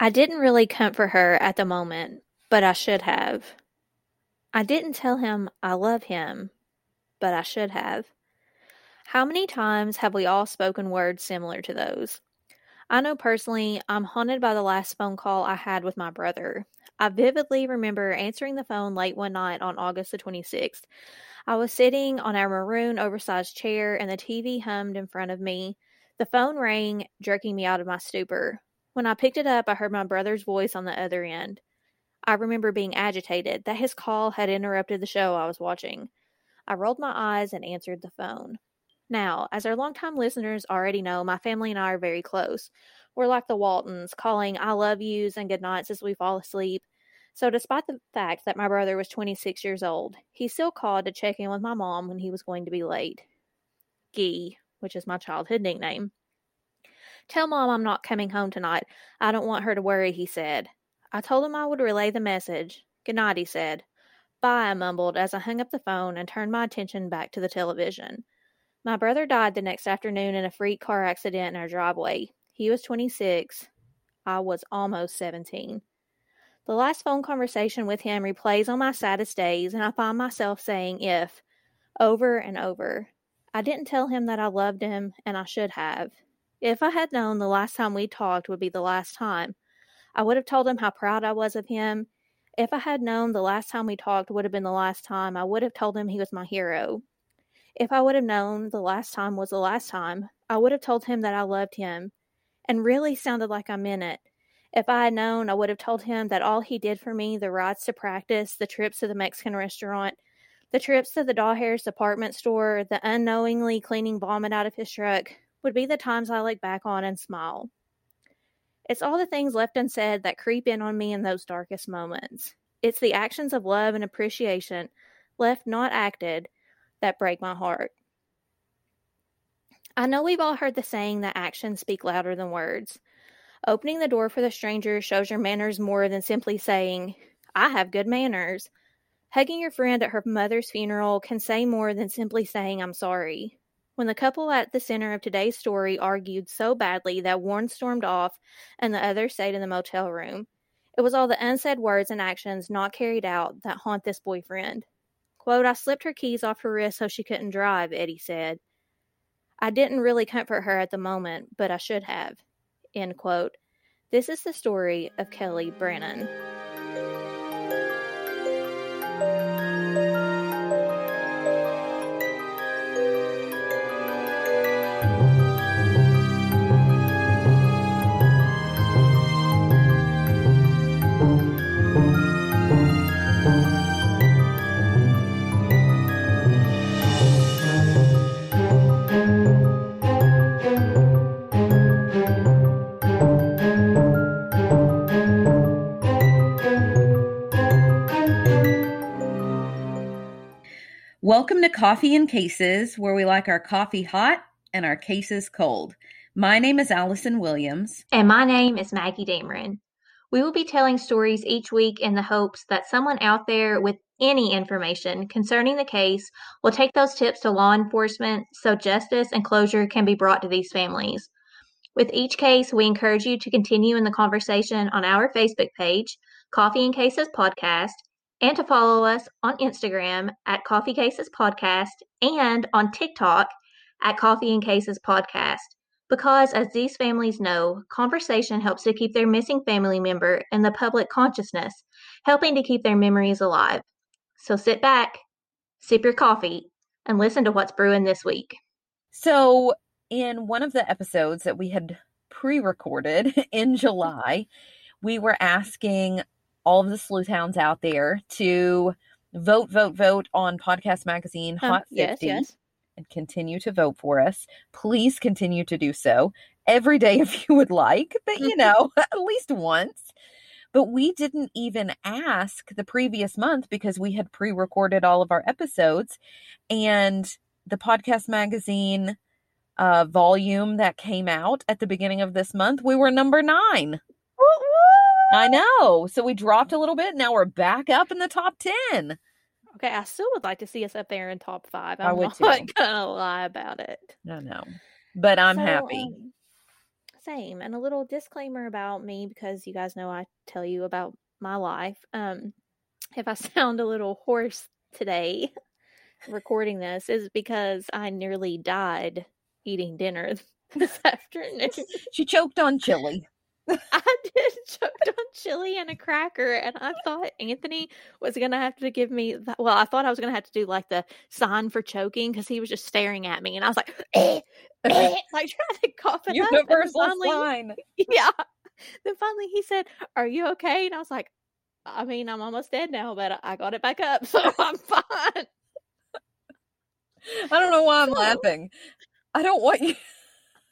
I didn't really comfort her at the moment, but I should have. I didn't tell him I love him, but I should have. How many times have we all spoken words similar to those? I know personally, I'm haunted by the last phone call I had with my brother. I vividly remember answering the phone late one night on August the 26th. I was sitting on our maroon oversized chair and the TV hummed in front of me. The phone rang, jerking me out of my stupor. When I picked it up, I heard my brother's voice on the other end. I remember being agitated that his call had interrupted the show I was watching. I rolled my eyes and answered the phone. Now, as our longtime listeners already know, my family and I are very close. We're like the Waltons, calling I love yous and good nights as we fall asleep. So, despite the fact that my brother was 26 years old, he still called to check in with my mom when he was going to be late. Gee, which is my childhood nickname. Tell mom I'm not coming home tonight. I don't want her to worry, he said. I told him I would relay the message. Good night, he said. Bye, I mumbled as I hung up the phone and turned my attention back to the television. My brother died the next afternoon in a freak car accident in our driveway. He was 26. I was almost 17. The last phone conversation with him replays on my saddest days, and I find myself saying if over and over. I didn't tell him that I loved him, and I should have. If I had known the last time we talked would be the last time, I would have told him how proud I was of him. If I had known the last time we talked would have been the last time, I would have told him he was my hero. If I would have known the last time was the last time, I would have told him that I loved him and really sounded like I meant it. If I had known, I would have told him that all he did for me the rides to practice, the trips to the Mexican restaurant, the trips to the Dollhair's department store, the unknowingly cleaning vomit out of his truck would be the times I look back on and smile. It's all the things left unsaid that creep in on me in those darkest moments. It's the actions of love and appreciation left not acted that break my heart. I know we've all heard the saying that actions speak louder than words. Opening the door for the stranger shows your manners more than simply saying, I have good manners. Hugging your friend at her mother's funeral can say more than simply saying, I'm sorry. When the couple at the center of today's story argued so badly that one stormed off and the other stayed in the motel room, it was all the unsaid words and actions not carried out that haunt this boyfriend. Quote, I slipped her keys off her wrist so she couldn't drive, Eddie said. I didn't really comfort her at the moment, but I should have. End quote. This is the story of Kelley Brannon. Welcome to Coffee and Cases, where we like our coffee hot and our cases cold. My name is Allison Williams. And my name is Maggie Dameron. We will be telling stories each week in the hopes that someone out there with any information concerning the case will take those tips to law enforcement so justice and closure can be brought to these families. With each case, we encourage you to continue in the conversation on our Facebook page, Coffee and Cases Podcast, and to follow us on Instagram at Coffee Cases Podcast and on TikTok at Coffee and Cases Podcast. Because, as these families know, conversation helps to keep their missing family member in the public consciousness, helping to keep their memories alive. So sit back, sip your coffee, and listen to what's brewing this week. So, in one of the episodes that we had pre recorded in July, we were asking all of the sleuth hounds out there to vote, vote, vote on Podcast Magazine Hot 50 yes, yes. and continue to vote for us. Please continue to do so. every day if you would like, but you know, at least once. But we didn't even ask the previous month because we had pre recorded all of our episodes. And the podcast magazine uh, volume that came out at the beginning of this month, we were number nine. I know. So we dropped a little bit. Now we're back up in the top 10. Okay, I still would like to see us up there in top five. I I'm would not gonna lie about it. I know. But I'm So, happy. um, same. And a little disclaimer about me because you guys know I tell you about my life. Um, if I sound a little hoarse today recording this, is because I nearly died eating dinner this afternoon. She choked on chili. I did choked on chili and a cracker, and I thought Anthony was gonna have to give me. The, well, I thought I was gonna have to do like the sign for choking because he was just staring at me, and I was like, eh, eh, like trying to cough it up. and then Universal finally- sign. yeah. Then finally he said, "Are you okay?" And I was like, "I mean, I'm almost dead now, but I got it back up, so I'm fine." I don't know why I'm laughing. I don't want you.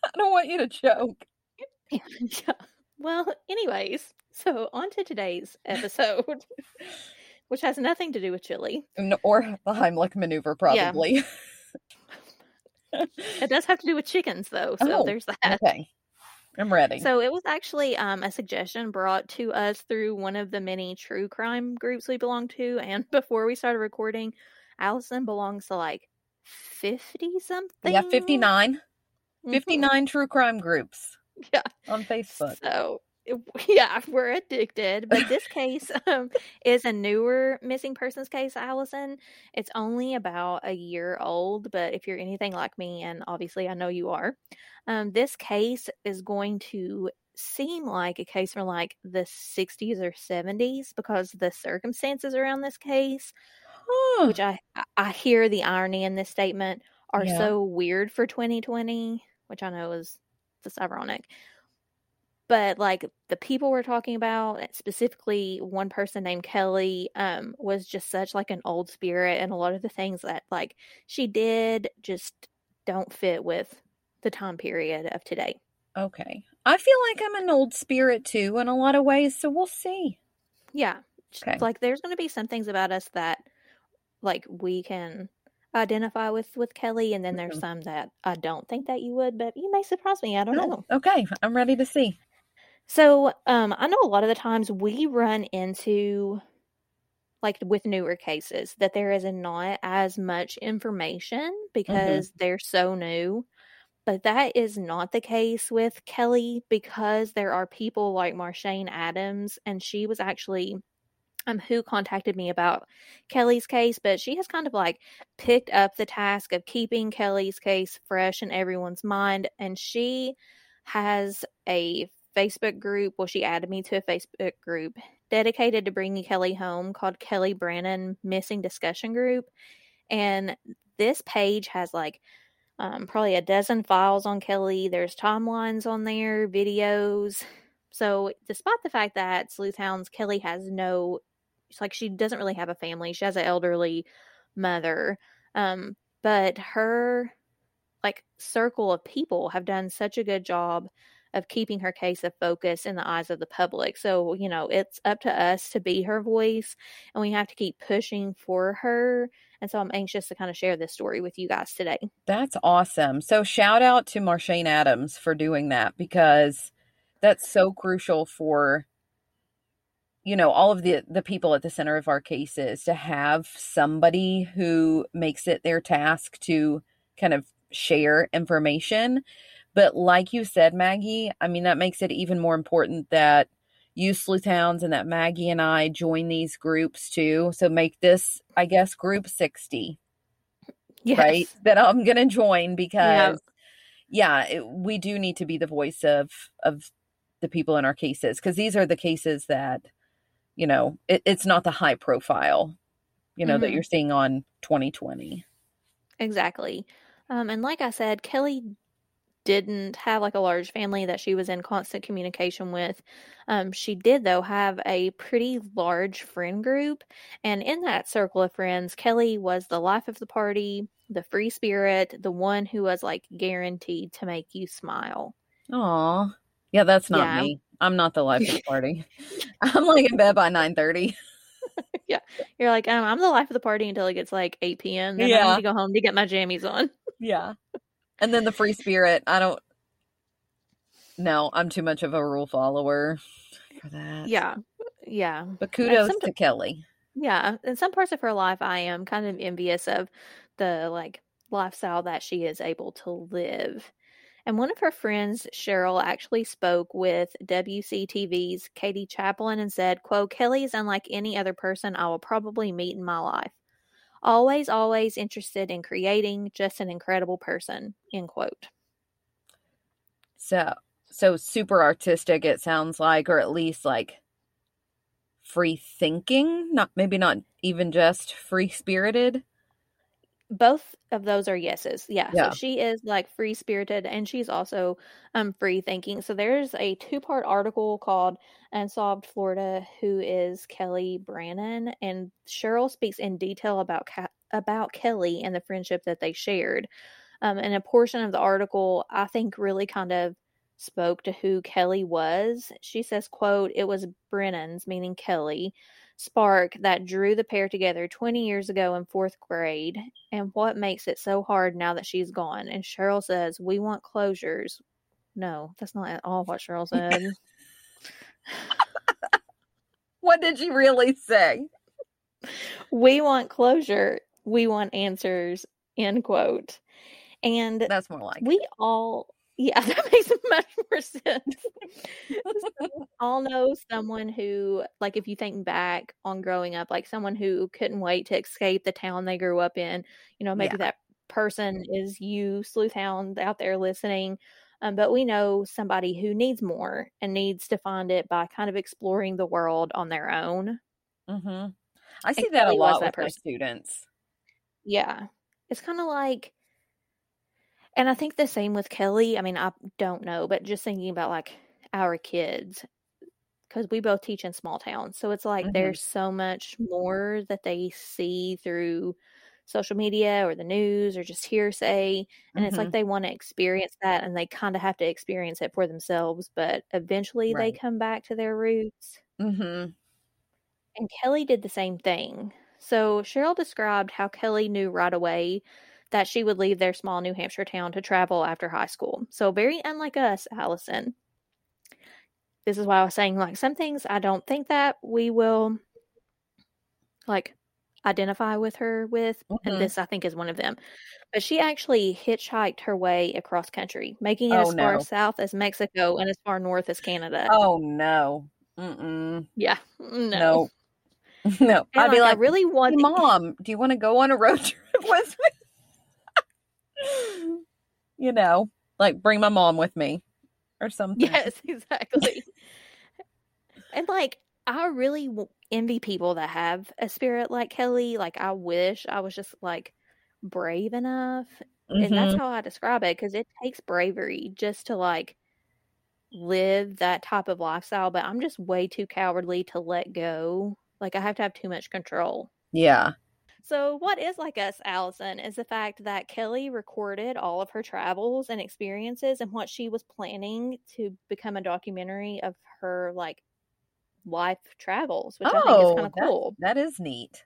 I don't want you to choke. Yeah. Well, anyways, so on to today's episode, which has nothing to do with chili. Or the Heimlich maneuver, probably. It does have to do with chickens, though. So Oh, there's that. okay. I'm ready. So it was actually um, a suggestion brought to us through one of the many true crime groups we belong to. And before we started recording, Allison belongs to like 50 something. yeah, 59. Mhm. 59 true crime groups. Yeah. On Facebook. So, yeah, we're addicted. But this case um, is a newer missing persons case, Allison. It's only about a year old, but if you're anything like me, and obviously I know you are, um, this case is going to seem like a case from like the 60s or 70s because the circumstances around this case, Huh. which I I hear the irony in this statement, are Yeah. so weird for 2020, which I know is just ironic. But like the people we're talking about, eh, specifically one person named Kelley, um, was just such like an old spirit, and a lot of the things that like she did just don't fit with the time period of today. Okay. I feel like I'm an old spirit too in a lot of ways, so we'll see. Yeah, Okay. like there's going to be some things about us that like we can identify with with Kelley, and then there's Mhm. some that I don't think that you would, but you may surprise me. I don't know. Oh, okay. I'm ready to see. So, um, I know a lot of the times we run into, like with newer cases, that there is not as much information because they're so new. But that is not the case with Kelley because there are people like Marshane Adams, and she was actually um who contacted me about Kelley's case, but she has kind of like picked up the task of keeping Kelley's case fresh in everyone's mind, and she has a Facebook group. Well, she added me to a Facebook group dedicated to bringing Kelley home called Kelley Brannon Missing Discussion Group. And this page has like um, probably a dozen files on Kelley. There's timelines on there, videos. So, despite the fact that Sleuth Hounds, Kelley has no, like she doesn't really have a family. She has an elderly mother. Um, but her like circle of people have done such a good job of keeping her case of focus in the eyes of the public. So, you know, it's up to us to be her voice and we have to keep pushing for her. And so I'm anxious to kind of share this story with you guys today. That's awesome. So shout out to Marshane Adams for doing that because that's so crucial for you know all of the the people at the center of our cases to have somebody who makes it their task to kind of share information. But like you said, Maggie, I mean that makes it even more important that you sleuth hounds and that Maggie and I join these groups too. So make this, I guess, group 60 Yes. right that i'm gonna join because yeah, it, we do need to be the voice of of the people in our cases because these are the cases that you know it, it's not the high profile you know that Mhm. you're seeing on 2020 Exactly. Um, and like I said, Kelley didn't have like a large family that she was in constant communication with. Um, she did, though, have a pretty large friend group. And in that circle of friends, Kelley was the life of the party, the free spirit, the one who was like guaranteed to make you smile. Aw. Yeah, that's not Yeah. me. I'm not the life of the party. I'm like in bed by 9:30. yeah, You're like, um, I'm the life of the party until it gets like 8 p.m. Then I Yeah. need to go home to get my jammies on. Yeah. And then the free spirit, I don't No, I'm too much of a rule follower for that. Yeah. Yeah. But kudos some- to Kelley. Yeah. In some parts of her life, I am kind of envious of the like lifestyle that she is able to live. And one of her friends, Cheryl, actually spoke with WCTV's Katie Chaplin and said, quote, Kelley is unlike any other person I will probably meet in my life. Always, always interested in creating, just an incredible person, end quote. So so super artistic it sounds like or at least like free thinking, not maybe not even just free spirited. Both of those are yeses. Yeah. Yeah. So she is like free spirited and she's also um free thinking. So there's a two part article called Unsolved Florida, who is Kelley Brannon, and Cheryl speaks in detail about about Kelley and the friendship that they shared. Um, and a portion of the article I think really kind of spoke to who Kelley was. She says, quote, it was Brannon's, meaning Kelley, spark that drew the pair together 20 years ago in fourth grade and what makes it so hard now that she's gone. And Cheryl says, We want closures. No, that's not at all what Cheryl said. What did you really say? we want closure. We want answers. End quote. And That's more like we all, yeah, that makes much more sense. all know someone who, like, if you think back on growing up, like someone who couldn't wait to escape the town they grew up in. You know, maybe Yeah. that person is you, sleuth hound out there listening. Um, but we know somebody who needs more and needs to find it by kind of exploring the world on their own. hmm I see that a lot that with my students. Yeah. It's kind of like, and I think the same with Kelley. I mean, I don't know, but just thinking about like our kids, because we both teach in small towns. So it's like Mhm. there's so much more that they see through social media or the news or just hearsay. And it's Mhm. like they want to experience that and they kind of have to experience it for themselves. But eventually they come back to their roots. Mm-hmm. And Kelley did the same thing. So Cheryl described how Kelley knew right away that she would leave their small New Hampshire town to travel after high school. So very unlike us, Allison. This is why I was saying like some things I don't think that we will like identify with her with Mhm. and this I think is one of them. But she actually hitchhiked her way across country, making it Oh, as far no. south as Mexico and as far north as Canada. Oh no. Mm-mm. Yeah. No. No. No. I'd be I like, really "Hey, Mom, do you want to go on a road trip with me? you know, like bring my mom with me or something. Yes, exactly. and like, I really envy people that have a spirit like Kelley. Like, I wish I was just like brave enough. And that's Mhm. how I describe it because it takes bravery just to like live that type of lifestyle. But I'm just way too cowardly to let go. Like, I have to have too much control. Yeah. So, what is like us, Allison, is the fact that Kelley recorded all of her travels and experiences and what she was planning to become a documentary of her like life travels, which I think is Oh, kind of cool. That is neat.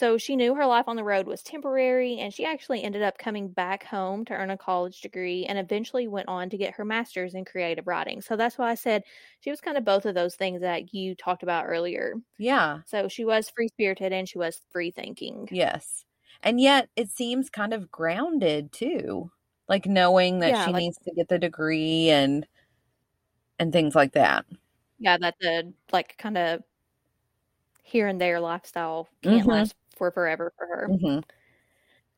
So, she knew her life on the road was temporary and she actually ended up coming back home to earn a college degree and eventually went on to get her master's in creative writing. So, that's why I said she was kind of both of those things that you talked about earlier. Yeah. So, she was free spirited and she was free thinking. Yes. And yet it seems kind of grounded too. Like knowing that Yeah, she like- needs to get the degree and and things like that. yeah that the like kind of here and there lifestyle can't Mhm. last for forever for her Mhm.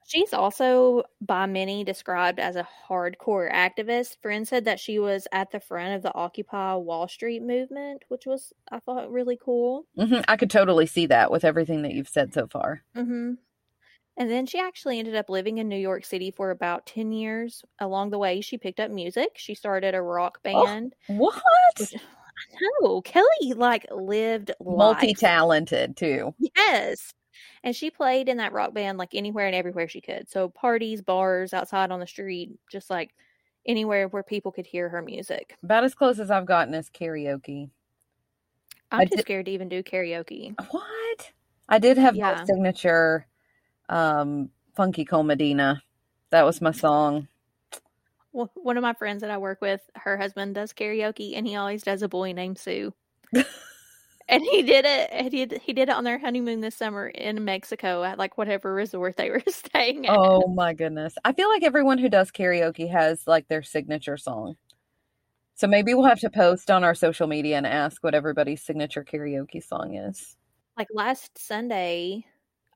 she's also by many described as a hardcore activist friends said that she was at the front of the occupy wall street movement which was i thought really cool Mhm. I could totally see that with everything that you've said so far. hmm and then she actually ended up living in new york city for about 10 years along the way she picked up music she started a rock Oh, band What? which I know Kelley like lived. Multi-talented too. Yes. And she played in that rock band like anywhere and everywhere she could. So parties, bars, outside on the street, just like anywhere where people could hear her music. About as close as I've gotten is karaoke. I'm I too did- scared to even do karaoke. What? I did have Yeah. my signature um Funky Cold Medina. That was my song. Well, one of my friends that I work with, her husband does karaoke, and he always does a boy named Sue. and he did it. And he did, he did it on their honeymoon this summer in Mexico at like whatever resort they were staying at. Oh my goodness. I feel like everyone who does karaoke has like their signature song. So maybe we'll have to post on our social media and ask what everybody's signature karaoke song is. Like last Sunday,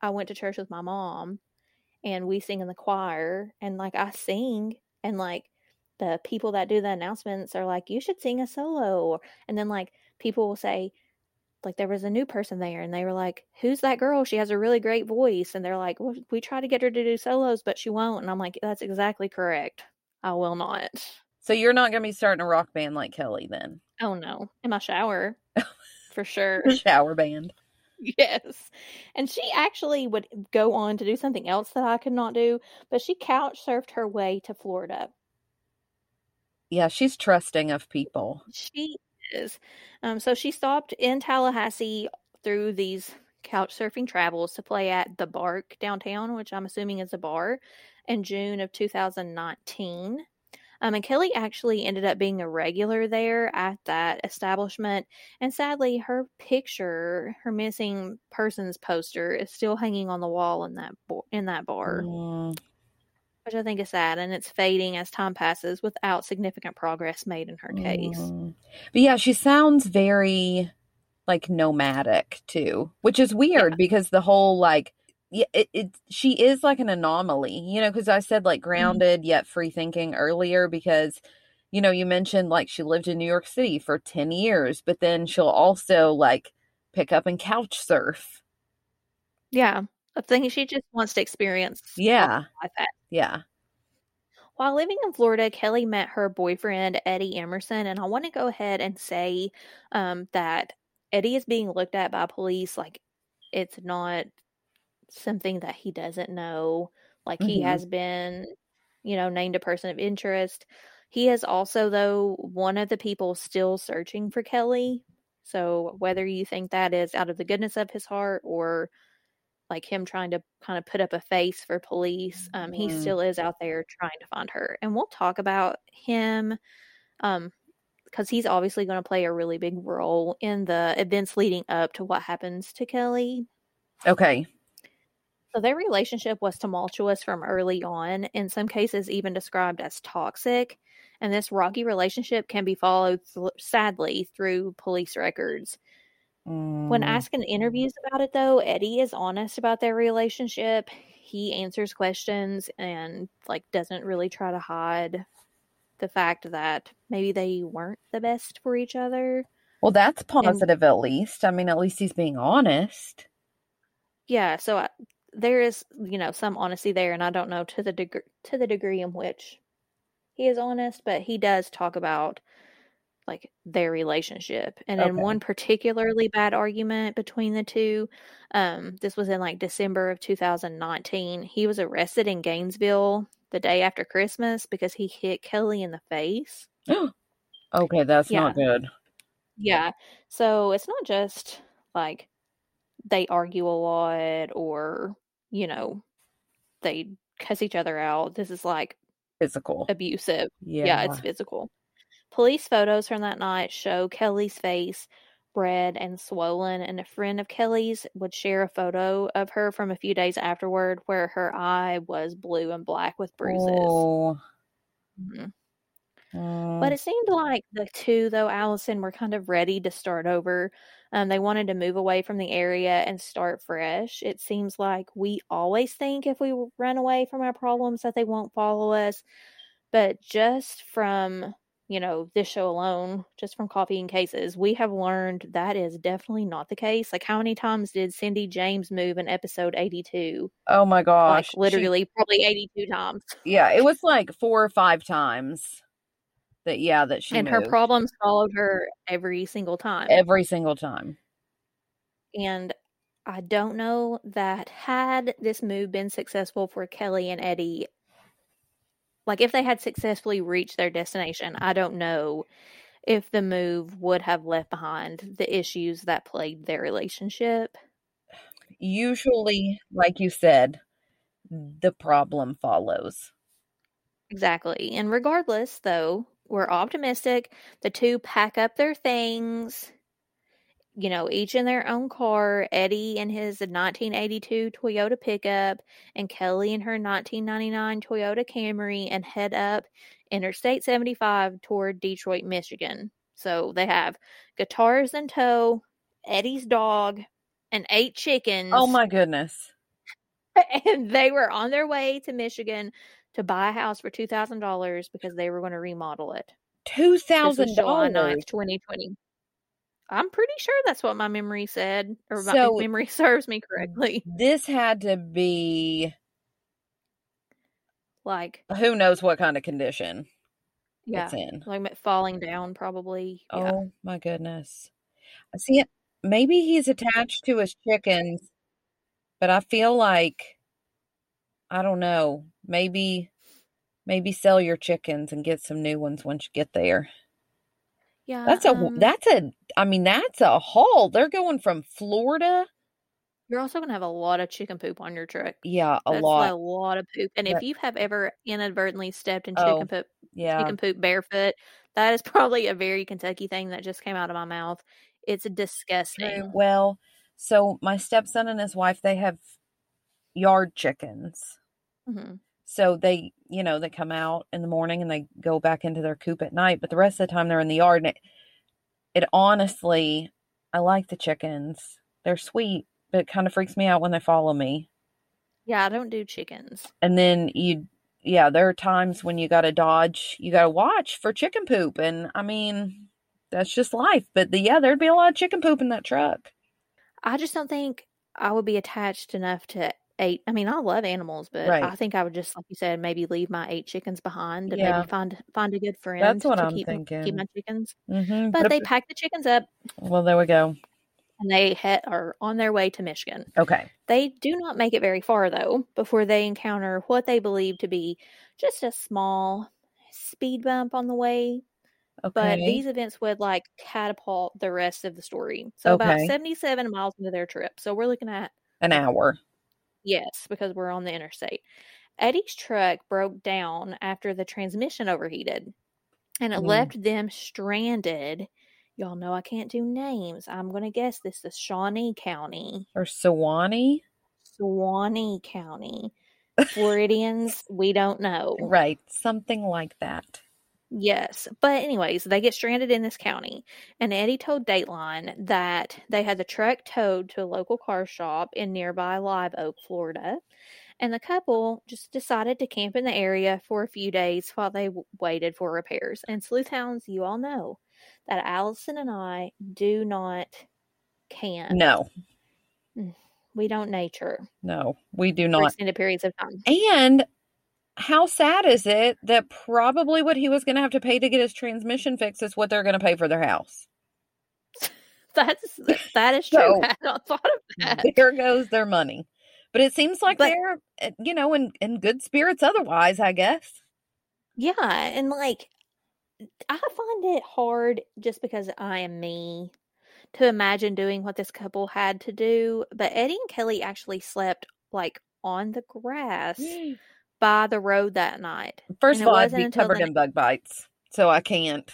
I went to church with my mom, and we sing in the choir, and like I sing, and like the people that do the announcements are like, "You should sing a solo," and then like people will say. Like there was a new person there, and they were like, "Who's that girl? She has a really great voice." And they're like, well, "We try to get her to do solos, but she won't." And I'm like, "That's exactly correct. I will not." So you're not going to be starting a rock band like Kelley then. Oh no, in my shower, for sure. Shower band. Yes. And she actually would go on to do something else that I could not do, but she couch surfed her way to Florida. Yeah, she's trusting of people. She is. Um, so she stopped in Tallahassee through these couch surfing travels to play at the Bark downtown, which I'm assuming is a bar, in June of 2019. Um, and Kelley actually ended up being a regular there at that establishment. And sadly, her picture, her missing persons poster, is still hanging on the wall in that bo- in that bar, Mm, which I think is sad. And it's fading as time passes without significant progress made in her case. mm. But yeah, she sounds very like nomadic too, which is weird because the whole like yeah, it, it she is like an anomaly, you know, because I said like grounded yet free thinking earlier because you know, you mentioned like she lived in New York City for 10 years, but then she'll also like pick up and couch surf. Yeah, I think she just wants to experience Yeah. life at Yeah. While living in Florida, Kelley met her boyfriend, Eddie Emerson, and I want to go ahead and say um, that Eddie is being looked at by police like it's not something that he doesn't know. Like he Mhm. has been, you know, named a person of interest. He is also, though, one of the people still searching for Kelley. So whether you think that is out of the goodness of his heart or like him trying to kind of put up a face for police. Um, he Mhm. still is out there trying to find her, and we'll talk about him, um, because he's obviously going to play a really big role in the events leading up to what happens to Kelley. Okay. So their relationship was tumultuous from early on, in some cases even described as toxic. And this rocky relationship can be followed, th- sadly, through police records. When Mm, asked in interviews about it, though, Eddie is honest about their relationship. He answers questions and like doesn't really try to hide the fact that maybe they weren't the best for each other. well, that's positive at least. I mean, at least he's being honest. Yeah, so I, there is you know some honesty there, and I don't know to the degree to the degree in which he is honest, but he does talk about like their relationship. And in one particularly bad argument between the two, um, this was in like December of 2019. He was arrested in Gainesville the day after Christmas because he hit Kelley in the face. Okay, that's Yeah. not good. Yeah. So it's not just like they argue a lot or, you know, they cuss each other out. This is like Physical. abusive. Yeah. Yeah, it's physical. Police photos from that night show Kelley's face red and swollen, and a friend of Kelley's would share a photo of her from a few days afterward where her eye was blue and black with bruises. Oh, Mhm. mm, But it seemed like the two, though, Allison, were kind of ready to start over. Um, they wanted to move away from the area and start fresh. It seems like we always think if we run away from our problems that they won't follow us. But just from, you know, this show alone, just from Coffee and Cases, we have learned that is definitely not the case. Like, how many times did Cindy James move in episode 82? oh my gosh. Like, She- literally, probably 82 times. yeah, it was like four or five times that, yeah, that she and her problems followed her every single time. every single time. And I don't know that had this move been successful for Kelley and Eddie, like if they had successfully reached their destination, I don't know if the move would have left behind the issues that plagued their relationship. Usually, like you said, the problem follows. Exactly. And regardless, though, we're optimistic. The two pack up their things, you know, each in their own car. Eddie in his 1982 Toyota pickup, and Kelley in her 1999 Toyota Camry, and head up Interstate 75 toward Detroit, Michigan. So they have guitars in tow, Eddie's dog, and eight oh chickens. Oh my goodness. and they were on their way to Michigan to buy a house for two thousand dollars because they were going to remodel it. Two thousand July dollars. 9th, twenty twenty. I'm pretty sure that's what my memory said, or my So- memory serves me mm, correctly. This had to be Like, who knows what kind of condition yeah, it's in. like falling down, probably. Yeah. Oh my goodness. I see it. Maybe he's attached to his chickens, but I feel like I don't know. Maybe maybe sell your chickens and get some new ones once you get there. Yeah. That's a um, that's a I mean that's a haul. They're going from Florida. You're also going to have a lot of chicken poop on your truck. Yeah, a That's lot. a lot of poop. And if you have ever inadvertently stepped in Oh, chicken poop, Yeah. chicken poop barefoot, that is probably a very Kentucky thing that just came out of my mouth. It's disgusting. Well, so my stepson and his wife they have yard chickens. hmm So they, you know, they come out in the morning and they go back into their coop at night, but the rest of the time they're in the yard. And it, it honestly, I like the chickens. They're sweet, but it kind of freaks me out when they follow me. Yeah, I don't do chickens. And then you, yeah, there are times when you got to dodge, you got to watch for chicken poop. And I mean, that's just life. But the, yeah, there'd be a lot of chicken poop in that truck. I just don't think I would be attached enough to eight. I mean, I love animals, but Right. I think I would just, like you said, maybe leave my eight chickens behind and Yeah. maybe find find a good friend That's what to I'm keep, keep my chickens. Mm-hmm. But they pack the chickens up well, there we go. and they he- are on their way to Michigan. Okay. They do not make it very far, though, before they encounter what they believe to be just a small speed bump on the way. Okay. But these events would like catapult the rest of the story. So, about 77 miles into their trip. So, we're looking at, An hour. Yes, because we're on the interstate. Eddie's truck broke down after the transmission overheated and it Mm. left them stranded. Y'all know I can't do names. I'm going to guess this is Shawnee County. Or Sewanee. Suwannee County. Floridians, we don't know. Right. Something like that. Yes. But, anyways, they get stranded in this county. And Eddie told Dateline that they had the truck towed to a local car shop in nearby Live Oak, Florida. And the couple just decided to camp in the area for a few days while they w- waited for repairs. And sleuth hounds, you all know that Allison and I do not camp. No, mm, We don't nature no, we do for not. extended periods of time. And how sad is it that probably what he was going to have to pay to get his transmission fixed is what they're going to pay for their house? That's that is true. So- I had not thought of that. There goes their money. But it seems like But- they're, uh, you know, in, in good spirits otherwise, I guess. Yeah, and like I find it hard just because I am me to imagine doing what this couple had to do. But Eddie and Kelley actually slept like on the grass by the road that night. First And of all, I'd be covered in bug bites, so I can't.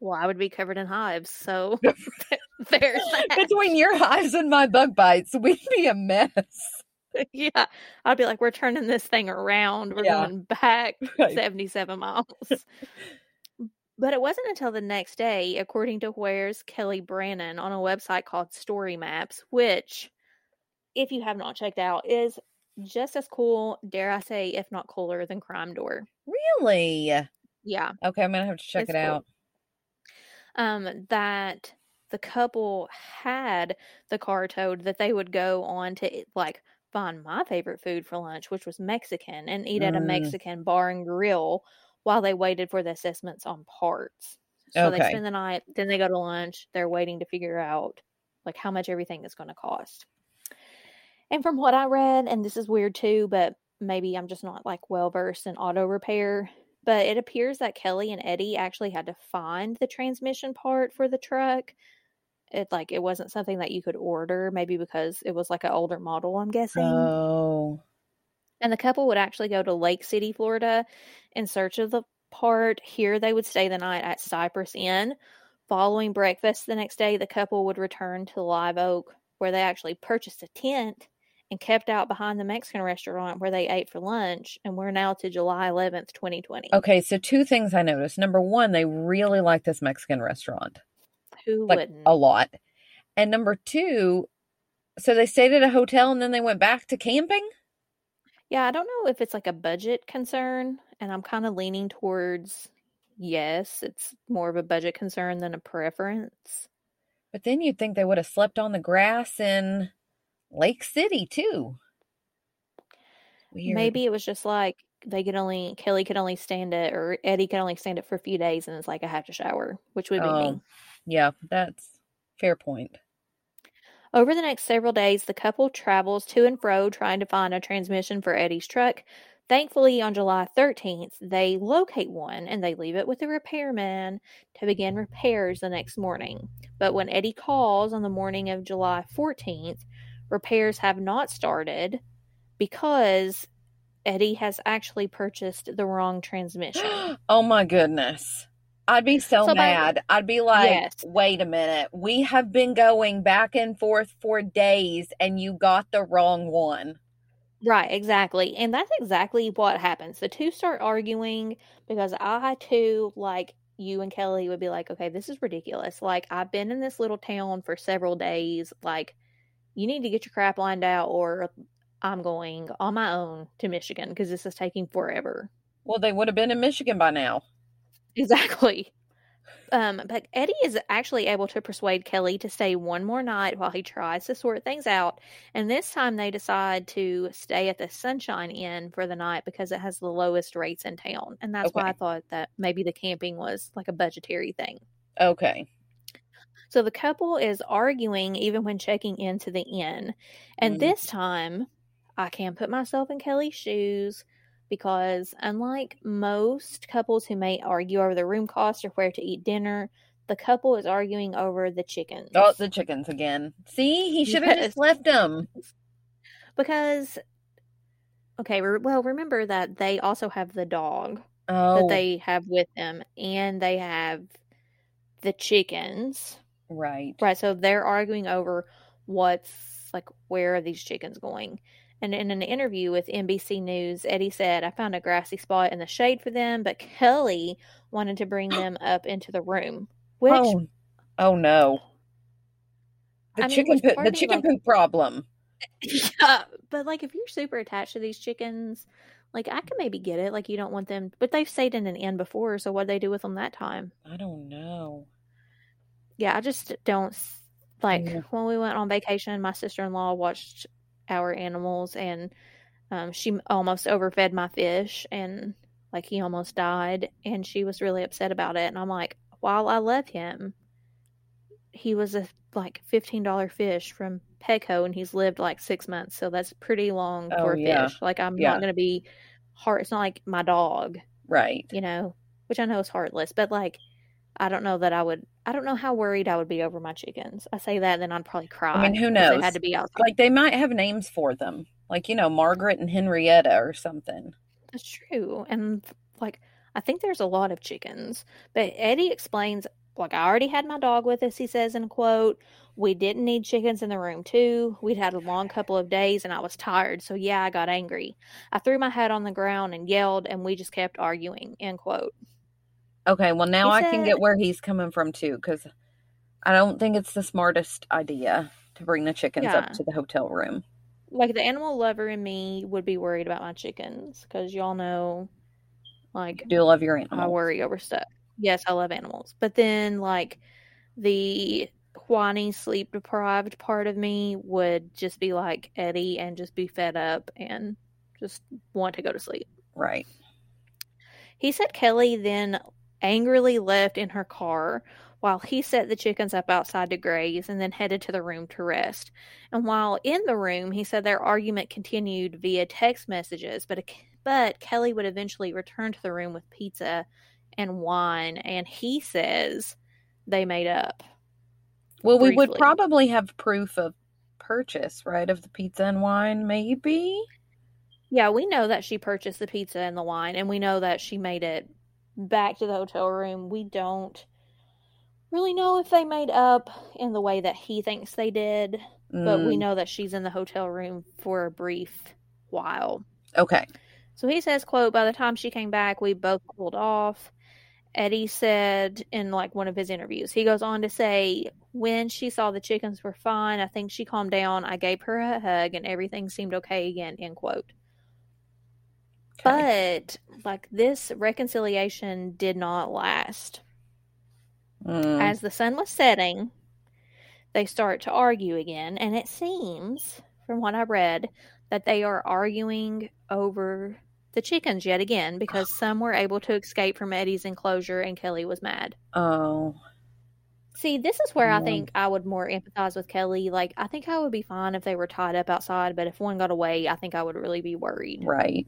Well, I would be covered in hives, so there's that. Between your hives and my bug bites, we'd be a mess. yeah, I'd be like, we're turning this thing around. We're Yeah. going back Right. 77 miles. but it wasn't until the next day, according to Where's Kelley Brannon on a website called Story Maps, which, if you have not checked out, is just as cool, dare I say, if not cooler than Crime Door. Really? Yeah. Okay, I'm going to have to check It's it cool. out. um, that the couple had the car towed that they would go on to like find my favorite food for lunch, which was Mexican, and eat at a Mm. Mexican bar and grill while they waited for the assessments on parts. So they spend the night, then they go to lunch. They're waiting to figure out like how much everything is going to cost. And from what I read, and this is weird too, but maybe I'm just not like well versed in auto repair. But it appears that Kelley and Eddie actually had to find the transmission part for the truck. It like it wasn't something that you could order, maybe because it was like an older model, I'm guessing. Oh. And the couple would actually go to Lake City, Florida in search of the part. Here they would stay the night at Cypress Inn. Following breakfast the next day, the couple would return to Live Oak, where they actually purchased a tent and kept out behind the Mexican restaurant where they ate for lunch. And we're now to July 11th, 2020. Okay, so two things I noticed. Number one, they really like this Mexican restaurant. Who Like wouldn't? a lot. And number two, so they stayed at a hotel and then they went back to camping? Yeah, I don't know if it's like a budget concern, and I'm kind of leaning towards yes, it's more of a budget concern than a preference. But then you'd think they would have slept on the grass in Lake City too. Weird. Maybe it was just like they could only Kelley could only stand it, or Eddie could only stand it for a few days, and it's like I have to shower, which would be oh, me. Oh, yeah, that's fair point. Over the next several days, the couple travels to and fro trying to find a transmission for Eddie's truck. Thankfully, on July 13th, they locate one and they leave it with the repairman to begin repairs the next morning. But when Eddie calls on the morning of July 14th, repairs have not started because Eddie has actually purchased the wrong transmission. oh my goodness. I'd be so, So by- mad. I'd be like, Yes. wait a minute. We have been going back and forth for days and you got the wrong one. Right, exactly. And that's exactly what happens. The two start arguing because I too, like you and Kelley, would be like, okay, this is ridiculous. Like, I've been in this little town for several days. Like, you need to get your crap lined out, or I'm going on my own to Michigan because this is taking forever. Well, they would have been in Michigan by now. Exactly. Um, but Eddie is actually able to persuade Kelley to stay one more night while he tries to sort things out. And this time they decide to stay at the Sunshine Inn for the night because it has the lowest rates in town. And that's why I thought that maybe the camping was like a budgetary thing. Okay. So the couple is arguing even when checking into the inn. And Mm. this time, I can put myself in Kelley's shoes because, unlike most couples who may argue over the room cost or where to eat dinner, the couple is arguing over the chickens. Oh, the chickens again. See, he should have Yes. just left them. because, okay, well, remember that they also have the dog Oh, that they have with them, and they have the chickens. Right. Right. So they're arguing over what's like, where are these chickens going? And in an interview with NBC News, Eddie said, I found a grassy spot in the shade for them, but Kelley wanted to bring them up into the room. Which, oh, oh no. The I chicken which poop, the chicken like- poop problem. yeah, but like if you're super attached to these chickens, like I can maybe get it. Like you don't want them, but they've stayed in an inn before. So what do they do with them that time? I don't know. Yeah, I just don't like Yeah. when we went on vacation. My sister in law watched our animals, and um, she almost overfed my fish, and like he almost died, and she was really upset about it. And I'm like, while I love him, he was a like fifteen dollar fish from Petco, and he's lived like six months, so that's pretty long Oh, for a yeah. fish. Like I'm Yeah. not gonna be heart. It's not like my dog Right. you know, which I know is heartless, but like, I don't know that I would. I don't know how worried I would be over my chickens. I say that, then I'd probably cry. I mean, who knows? They had to be outside. Like they might have names for them. Like, you know, Margaret and Henrietta or something. That's true, and like, I think there's a lot of chickens. But Eddie explains, like, I already had my dog with us. He says in quote, "We didn't need chickens in the room too. We'd had a long couple of days, and I was tired. So yeah, I got angry. I threw my head on the ground and yelled, and we just kept arguing." End quote. Okay, well now I can get where he's coming from too, because I don't think it's the smartest idea to bring the chickens Yeah. up to the hotel room. like the animal lover in me would be worried about my chickens because y'all know like You do love your I animal. worry over stuff. Yes, I love animals. But then like the whiny sleep deprived part of me would just be like Eddie and just be fed up and just want to go to sleep. Right. He said Kelley then angrily left in her car while he set the chickens up outside to graze and then headed to the room to rest. And while in the room, he said their argument continued via text messages, but but Kelley would eventually return to the room with pizza and wine, and he says they made up. Well, we would probably have proof of purchase, right, of the pizza and wine, maybe. Yeah, we know that she purchased the pizza and the wine, and we know that she made it back to the hotel room. We don't really know if they made up in the way that he thinks they did, but we Mm, know that she's in the hotel room for a brief while. okay. So he says, quote, by the time she came back, we both cooled off. Eddie said in like one of his interviews, he goes on to say, when she saw the chickens were fine, I think she calmed down. I gave her a hug and everything seemed okay again, end quote. Okay. But like this reconciliation did not last. Mm, As the sun was setting, they start to argue again, and it seems, from what I read, that they are arguing over the chickens yet again because some were able to escape from Eddie's enclosure and Kelley was mad. oh, See, this is where I think I would more empathize with Kelley. Like, I think I would be fine if they were tied up outside, but if one got away, I think I would really be worried. right.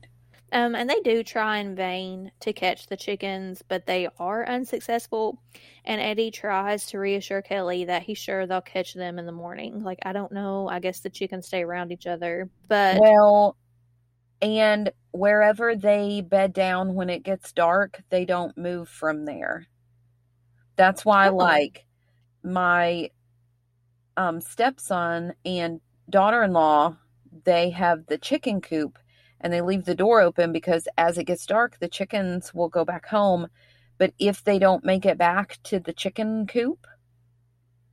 Um, and they do try in vain to catch the chickens, but they are unsuccessful. And Eddie tries to reassure Kelley that he's sure they'll catch them in the morning. Like, I don't know. I guess the chickens stay around each other. But Well, and wherever they bed down when it gets dark, they don't move from there. That's why, Oh. like, my um, stepson and daughter in law, they have the chicken coop and they leave the door open because as it gets dark, the chickens will go back home. But if they don't make it back to the chicken coop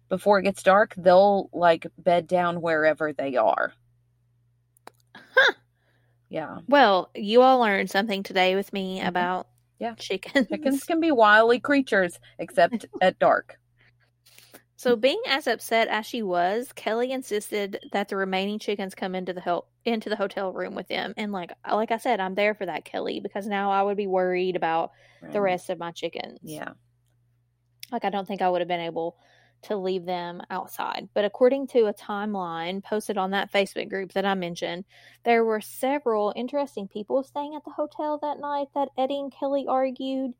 before it gets dark, they'll like bed down wherever they are. Huh. Yeah. well, you all learned something today with me Mhm. about Yeah. chickens. Chickens can be wily creatures, except at dark. So, being as upset as she was, Kelley insisted that the remaining chickens come into the hel- into the hotel room with them. And like like I said, I'm there for that, Kelley, because now I would be worried about the rest of my chickens. Yeah. Like I don't think I would have been able to leave them outside. But according to a timeline posted on that Facebook group that I mentioned, there were several interesting people staying at the hotel that night that Eddie and Kelley argued.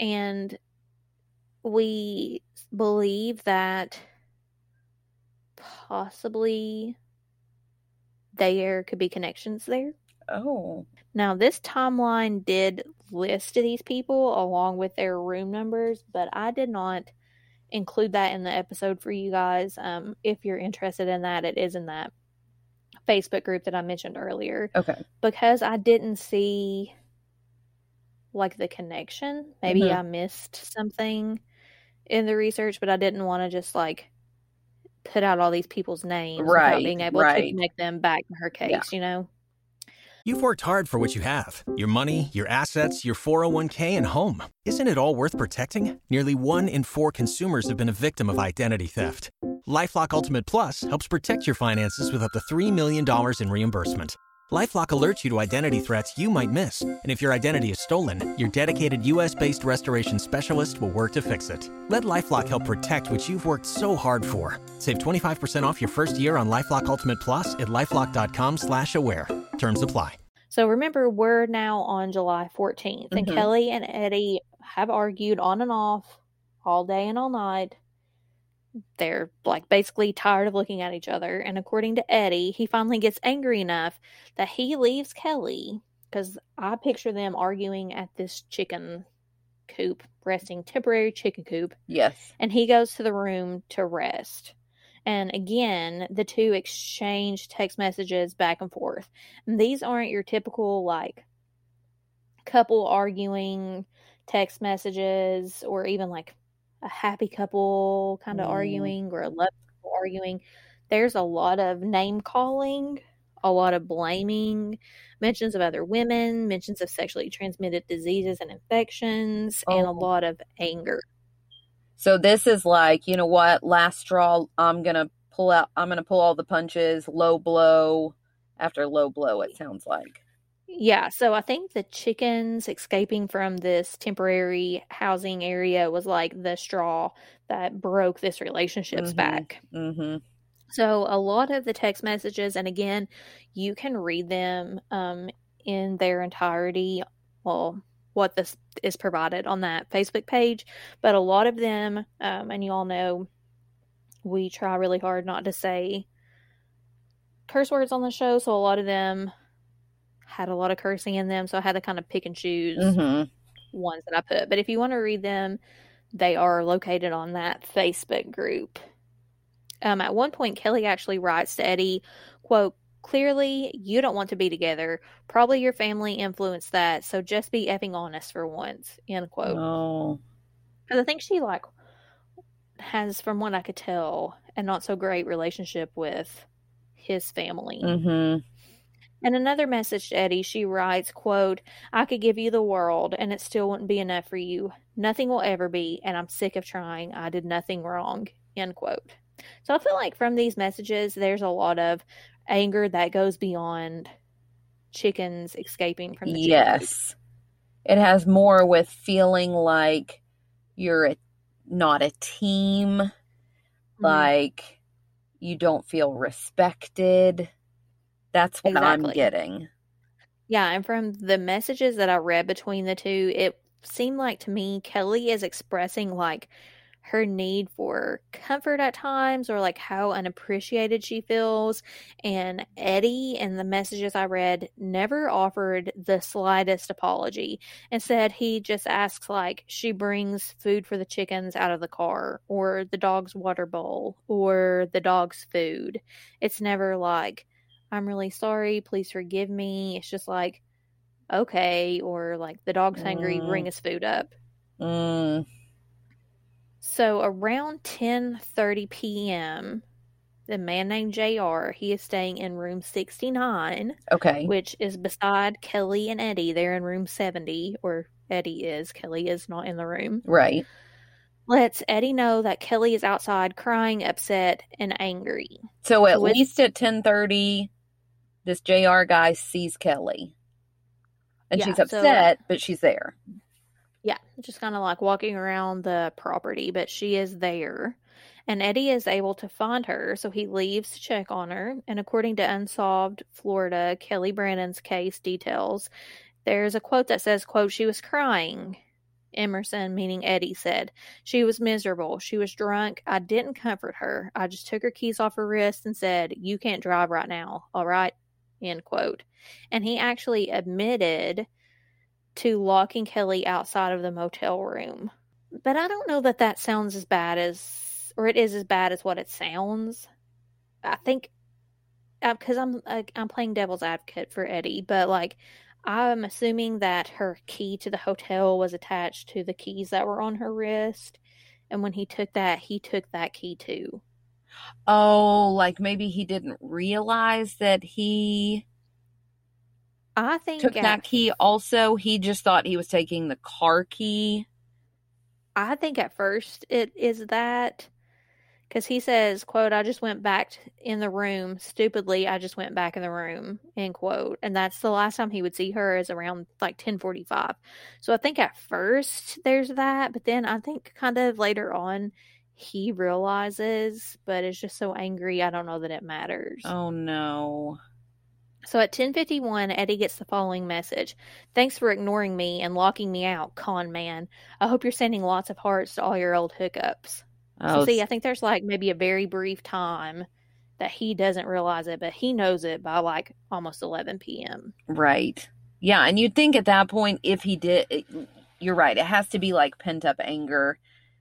And we believe that possibly there could be connections there. Oh. Now, this timeline did list these people along with their room numbers, but I did not include that in the episode for you guys. Um, if you're interested in that, it is in that Facebook group that I mentioned earlier. Okay. Because I didn't see like the connection. Maybe Mhm. I missed something in the research, but I didn't want to just like put out all these people's names without Right, being able to right. connect them back to her case, Yeah. you know? You've worked hard for what you have your money, your assets, your 401k, and home. Isn't it all worth protecting? Nearly one in four consumers have been a victim of identity theft. Lifelock Ultimate Plus helps protect your finances with up to $3 million in reimbursement. Lifelock alerts you to identity threats you might miss. And if your identity is stolen, your dedicated US based restoration specialist will work to fix it. Let Lifelock help protect what you've worked so hard for. Save 25% off your first year on Lifelock Ultimate Plus at lifelock.com slash aware. Terms apply. So remember, we're now on July 14th, and Mhm. Kelley and Eddie have argued on and off all day and all night. They're like basically tired of looking at each other. And according to Eddie, he finally gets angry enough that he leaves Kelley because I picture them arguing at this chicken coop, resting temporary chicken coop Yes. and he goes to the room to rest. And again, the two exchange text messages back and forth. And these aren't your typical like couple arguing text messages or even like a happy couple kind of Mm. arguing or a love couple arguing. There's a lot of name calling, a lot of blaming, mentions of other women, mentions of sexually transmitted diseases and infections, and a Oh. lot of anger. So this is like, you know what? Last straw. I'm gonna pull out. I'm gonna pull all the punches. Low blow after low blow. It sounds like. Yeah, so I think the chickens escaping from this temporary housing area was like the straw that broke this relationship's Mhm. back. Mm-hmm. So a lot of the text messages, and again, you can read them um, in their entirety. Well, what this is provided on that Facebook page, but a lot of them, um, and you all know, we try really hard not to say curse words on the show, so a lot of them had a lot of cursing in them, so I had to kind of pick and choose Mm-hmm. ones that I put. But if you want to read them, they are located on that Facebook group. Um, at one point, Kelley actually writes to Eddie, quote, Clearly, you don't want to be together. Probably your family influenced that, so just be effing honest for once, end quote. Oh. Because I think she, like, has, from what I could tell, a not so great relationship with his family. Mm-hmm. And another message to Eddie, she writes, quote, I could give you the world and it still wouldn't be enough for you. Nothing will ever be, and I'm sick of trying. I did nothing wrong. End quote. So I feel like from these messages, there's a lot of anger that goes beyond chickens escaping from the chicken. Yes. It has more with feeling like you're a, not a team, Mhm. like you don't feel respected. That's what I'm getting. Yeah, and from the messages that I read between the two, it seemed like to me Kelley is expressing like her need for comfort at times or like how unappreciated she feels. And Eddie, in the messages I read, never offered the slightest apology. Instead, he just asks, like, she brings food for the chickens out of the car, or the dog's water bowl, or the dog's food. It's never like, I'm really sorry, please forgive me. It's just like, okay, or like the dog's hungry, Mm. bring his food up. Mm, So around 10:30 p.m., the man named JR, he is staying in room 69, okay. which is beside Kelley and Eddie. They're in room 70, or Eddie is. Kelley is not in the room. Right. Let's Eddie know that Kelley is outside crying, upset, and angry. So at with- least at 10:30 this JR guy sees Kelley. And Yeah, she's so- upset, but she's there. Yeah, just kind of like walking around the property, but she is there. And Eddie is able to find her, so he leaves to check on her. And according to Unsolved Florida, Kelley Brannon's case details, there's a quote that says, quote, she was crying. Emerson, meaning Eddie, said, She was miserable. She was drunk. I didn't comfort her. I just took her keys off her wrist and said, You can't drive right now. All right. End quote. And he actually admitted to locking Kelley outside of the motel room. But I don't know that that sounds as bad as, or it is as bad as what it sounds. I think, uh, because I'm like, I'm playing devil's advocate for Eddie, but like I'm assuming that her key to the hotel was attached to the keys that were on her wrist, and when he took that, he took that key too. Oh, like maybe he didn't realize that he I think took at that key also. He just thought he was taking the car key. I think at first it is that because he says, "quote I just went back in the room stupidly. I just went back in the room." End quote. And that's the last time he would see her is around like ten forty five. So I think at first there's that, but then I think kind of later on he realizes, but is just so angry. I don't know that it matters. Oh no. So at 10:51, Eddie gets the following message. Thanks for ignoring me and locking me out, con man. I hope you're sending lots of hearts to all your old hookups. Oh, so see, I think there's like maybe a very brief time that he doesn't realize it, but he knows it by like almost 11 p.m. right. Yeah, and you'd think at that point if he did it- you're right. It has to be like pent up anger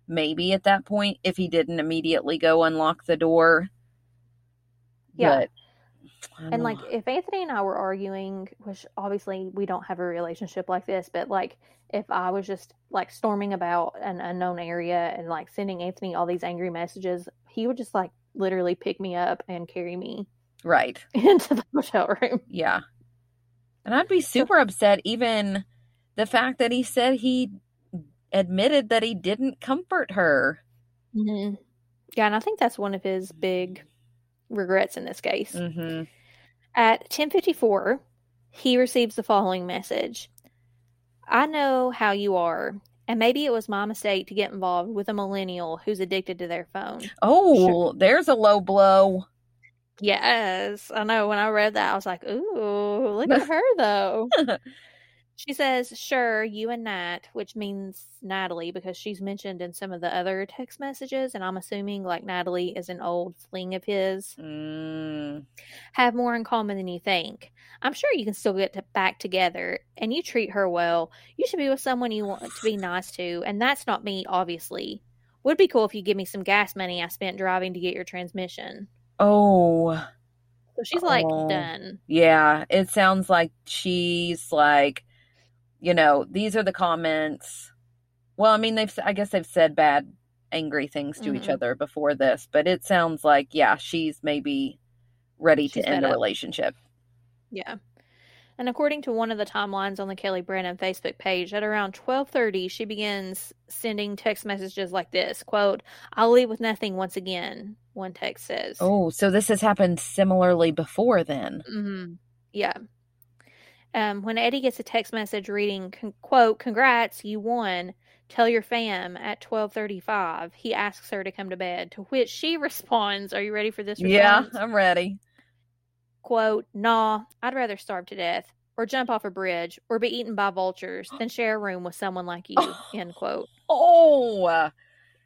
maybe at that point if he didn't immediately go unlock the door. Yeah. But, And like if Anthony and I were arguing, which obviously we don't have a relationship like this, but like if I was just like storming about an unknown area and like sending Anthony all these angry messages, he would just like literally pick me up and carry me right. into the hotel room. Yeah. And I'd be super upset even the fact that he said he admitted that he didn't comfort her. Mm-hmm. Yeah, and I think that's one of his big regrets in this case. Mm-hmm. At 10:54, he receives the following message. I know how you are, and maybe it was my mistake to get involved with a millennial who's addicted to their phone. Oh, there's a low blow. Yes, I know. When I read that, I was like, "Ooh, look at her, though." she says, "Sure, you and Nat," which means Natalie because she's mentioned in some of the other text messages, and I'm assuming like Natalie is an old fling of his. Mm, Have more in common than you think. I'm sure you can still get to back together, and you treat her well. You should be with someone you want to be nice to, and that's not me, obviously. Would be cool if you give me some gas money I spent driving to get your transmission. oh, So she's like Oh. done. yeah. It sounds like she's like, you know, these are the comments. Well, I mean, they've, I guess they've said bad, angry things to each Mhm. other before this, but it sounds like, yeah, she's maybe ready She's to end up. relationship. Yeah. And according to one of the timelines on the Kelley Brannon Facebook page, at around 12:30, she begins sending text messages like this, quote, "I'll leave with nothing once again." One text says. Oh, so this has happened similarly before then. hmm Yeah. Um, when Eddie gets a text message reading, quote, "Congrats, you won. Tell your fam at 12:35." He asks her to come to bed, to which she responds, "Are you ready for this Yeah. I'm ready. quote, Nah, I'd rather starve to death, or jump off a bridge, or be eaten by vultures than share a room with someone like you, end quote. Oh,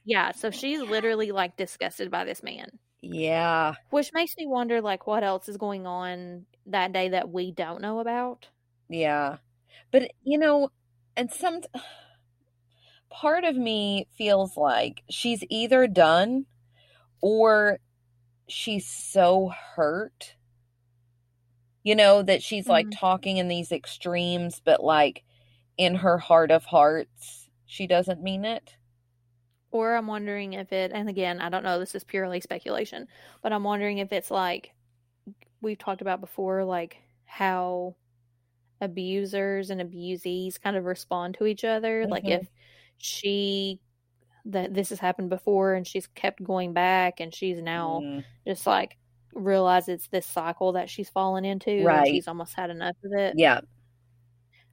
Yeah, so she's literally like disgusted by this man. yeah. Which makes me wonder like what else is going on that day that we don't know about. Yeah. But, you know, and some part of me feels like she's either done or she's so hurt, you know, that she's like Mhm. talking in these extremes, but like in her heart of hearts, she doesn't mean it. Or I'm wondering if it and again, I don't know, this is purely speculation, but I'm wondering if it's like we've talked about before, like how abusers and abusees kind of respond to each other. Like Mhm. if she that this has happened before and she's kept going back and she's now Mm, just like realizes it's this cycle that she's fallen into and Right. she's almost had enough of it. yeah.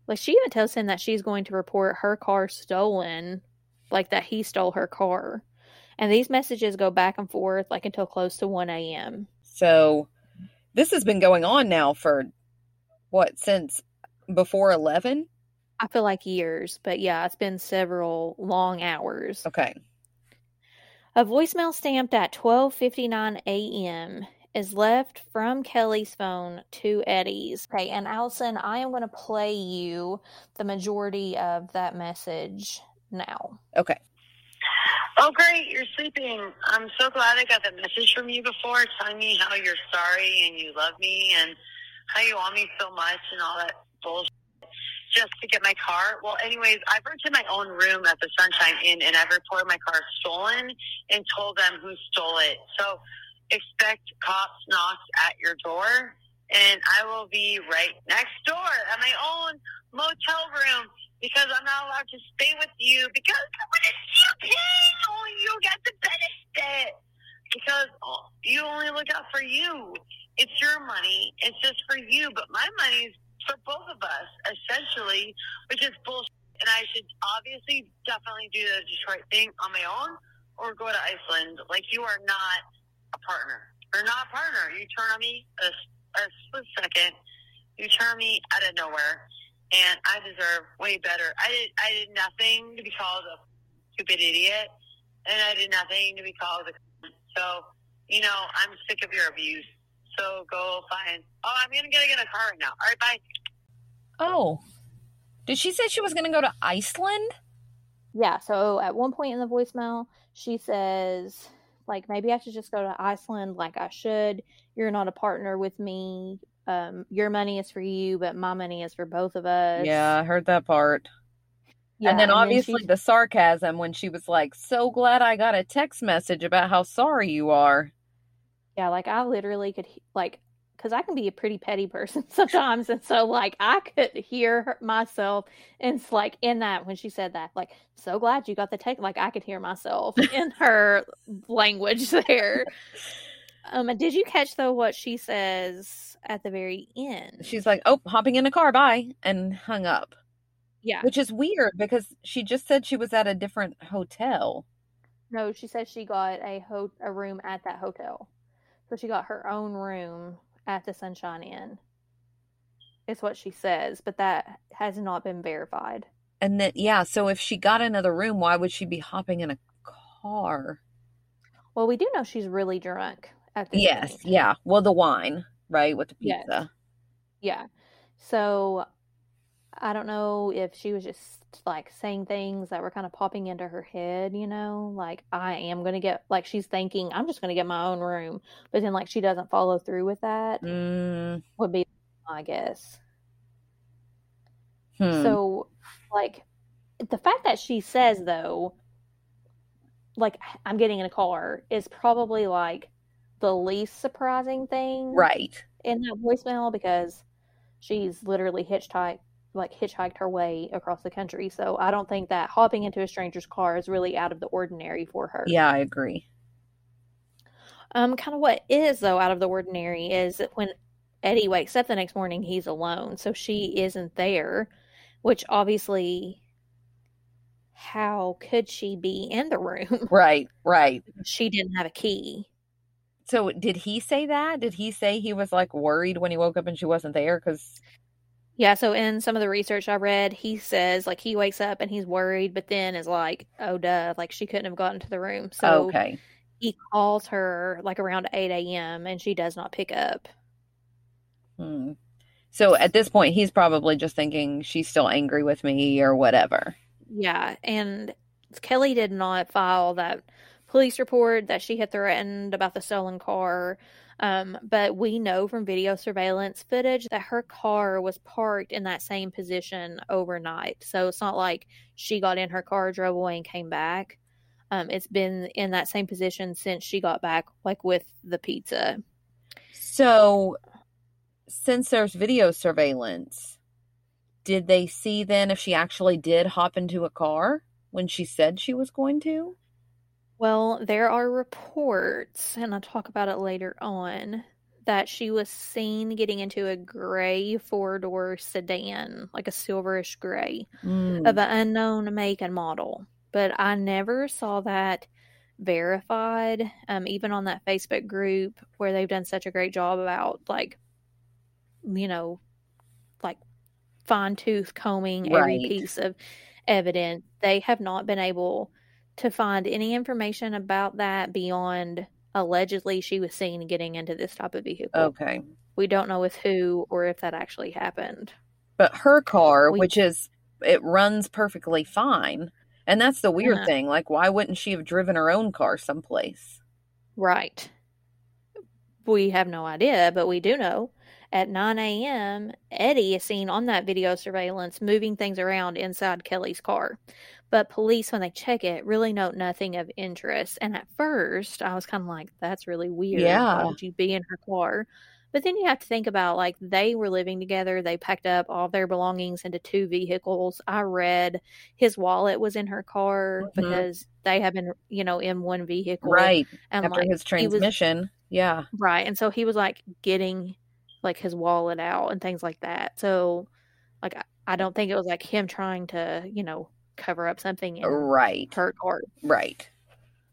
Like she even tells him that she's going to report her car stolen, like that he stole her car. And these messages go back and forth like until close to 1 a.m. So this has been going on now for what, since before 11? I feel like years, but yeah, it's been several long hours. Okay. A voicemail stamped at 12:59 a.m. is left from Kelley's phone to Eddie's. Okay, and Allison, I am going to play you the majority of that message now. Okay. Oh, great. You're sleeping. I'm so glad I got that message from you before telling me how you're sorry and you love me and how you want me so much and all that bullshit just to get my car. Well, anyways, I've rented my own room at the Sunshine Inn and I've reported my car stolen and told them who stole it. So expect cops knocks at your door and I will be right next door at my own motel room because I'm not allowed to stay with you because when it's you paying, oh, you get the benefit because you only look out for you. It's your money. It's just for you, but my money's for both of us, essentially, which is bullshit. And I should obviously definitely do the Detroit thing on my own or go to Iceland. Like you are not a partner. You're not a partner. You turn on me a, a split second. You turn on me out of nowhere and I deserve way better. I did I did nothing to be called a stupid idiot, and I did nothing to be called a. So, you know, I'm sick of your abuse. So go find. Oh, I'm gonna get a car right now. All right, bye. Oh. Did she say she was going to go to Iceland? Yeah, so at one point in the voicemail, she says, like, maybe I should just go to Iceland like I should. You're not a partner with me. Um, your money is for you, but my money is for both of us. Yeah, I heard that part. Yeah, and then obviously she- the sarcasm when she was like, "So glad I got a text message about how sorry you are." Yeah, like I literally could like because I can be a pretty petty person sometimes, and so like I could hear myself, and it's like in that when she said that, like so glad you got the text. Like I could hear myself in her language there. Um, and did you catch though what she says at the very end? She's like, "Oh, hopping in a car, bye," and hung up. yeah, Which is weird because she just said she was at a different hotel. no, she says she got a ho- a room at that hotel. so she got her own room at the Sunshine Inn. It's what she says, but that has not been verified. And then, yeah, so if she got another room, why would she be hopping in a car? Well, we do know she's really drunk at this Yes, point. yeah. Well, the wine, right, with the Yes. pizza. Yeah. So I don't know if she was just like saying things that were kind of popping into her head, you know, like I am going to get like she's thinking I'm just going to get my own room, but then like she doesn't follow through with that Mm, would be I guess. hmm. So like the fact that she says though like I'm getting in a car is probably like the least surprising thing right. in that voicemail because she's literally hitchhiked like hitchhiked her way across the country. So I don't think that hopping into a stranger's car is really out of the ordinary for her. Yeah, I agree. Um kind of what is though out of the ordinary is that when Eddie wakes up the next morning he's alone. So she isn't there, which obviously how could she be in the room? Right, right. she didn't have a key. So did he say that? Did he say he was like worried when he woke up and she wasn't there? Because Yeah, so in some of the research I read, he says like he wakes up and he's worried, but then is like, oh duh, like she couldn't have gotten to the room. So okay, he calls her like around 8 a.m. and she does not pick up. hmm. so at this point he's probably just thinking she's still angry with me or whatever. Yeah, and Kelly did not file that police report that she had threatened about the stolen car. Um, but we know from video surveillance footage that her car was parked in that same position overnight. So it's not like she got in her car, drove away, and came back. Um, it's been in that same position since she got back, like with the pizza. So since there's video surveillance, did they see then if she actually did hop into a car when she said she was going to? Well, there are reports, and I'll talk about it later on, that she was seen getting into a gray four door sedan, like a silverish gray, Mm, of an unknown make and model. But I never saw that verified, um, even on that Facebook group where they've done such a great job about, like, you know, like fine tooth combing every piece of evidence. They have not been able to find any information about that beyond allegedly she was seen getting into this type of vehicle. okay. We don't know with who or if that actually happened. But her car, We- which is it runs perfectly fine. And that's the weird Uh-huh. thing. Like why wouldn't she have driven her own car someplace? Right. We have no idea, but we do know at 9 a.m., Eddie is seen on that video surveillance moving things around inside Kelley's car. But police, when they check it, really note nothing of interest. And at first, I was kind of like, that's really weird. Yeah. Why would you be in her car? But then you have to think about like they were living together. They packed up all their belongings into two vehicles. I read his wallet was in her car Mhm. because they have been, you know, in one vehicle. Right. And After like his he was- transmission. yeah. Right. And so he was like getting like his wallet out and things like that. So like I, I don't think it was like him trying to, you know, cover up something in Right. her car. Right.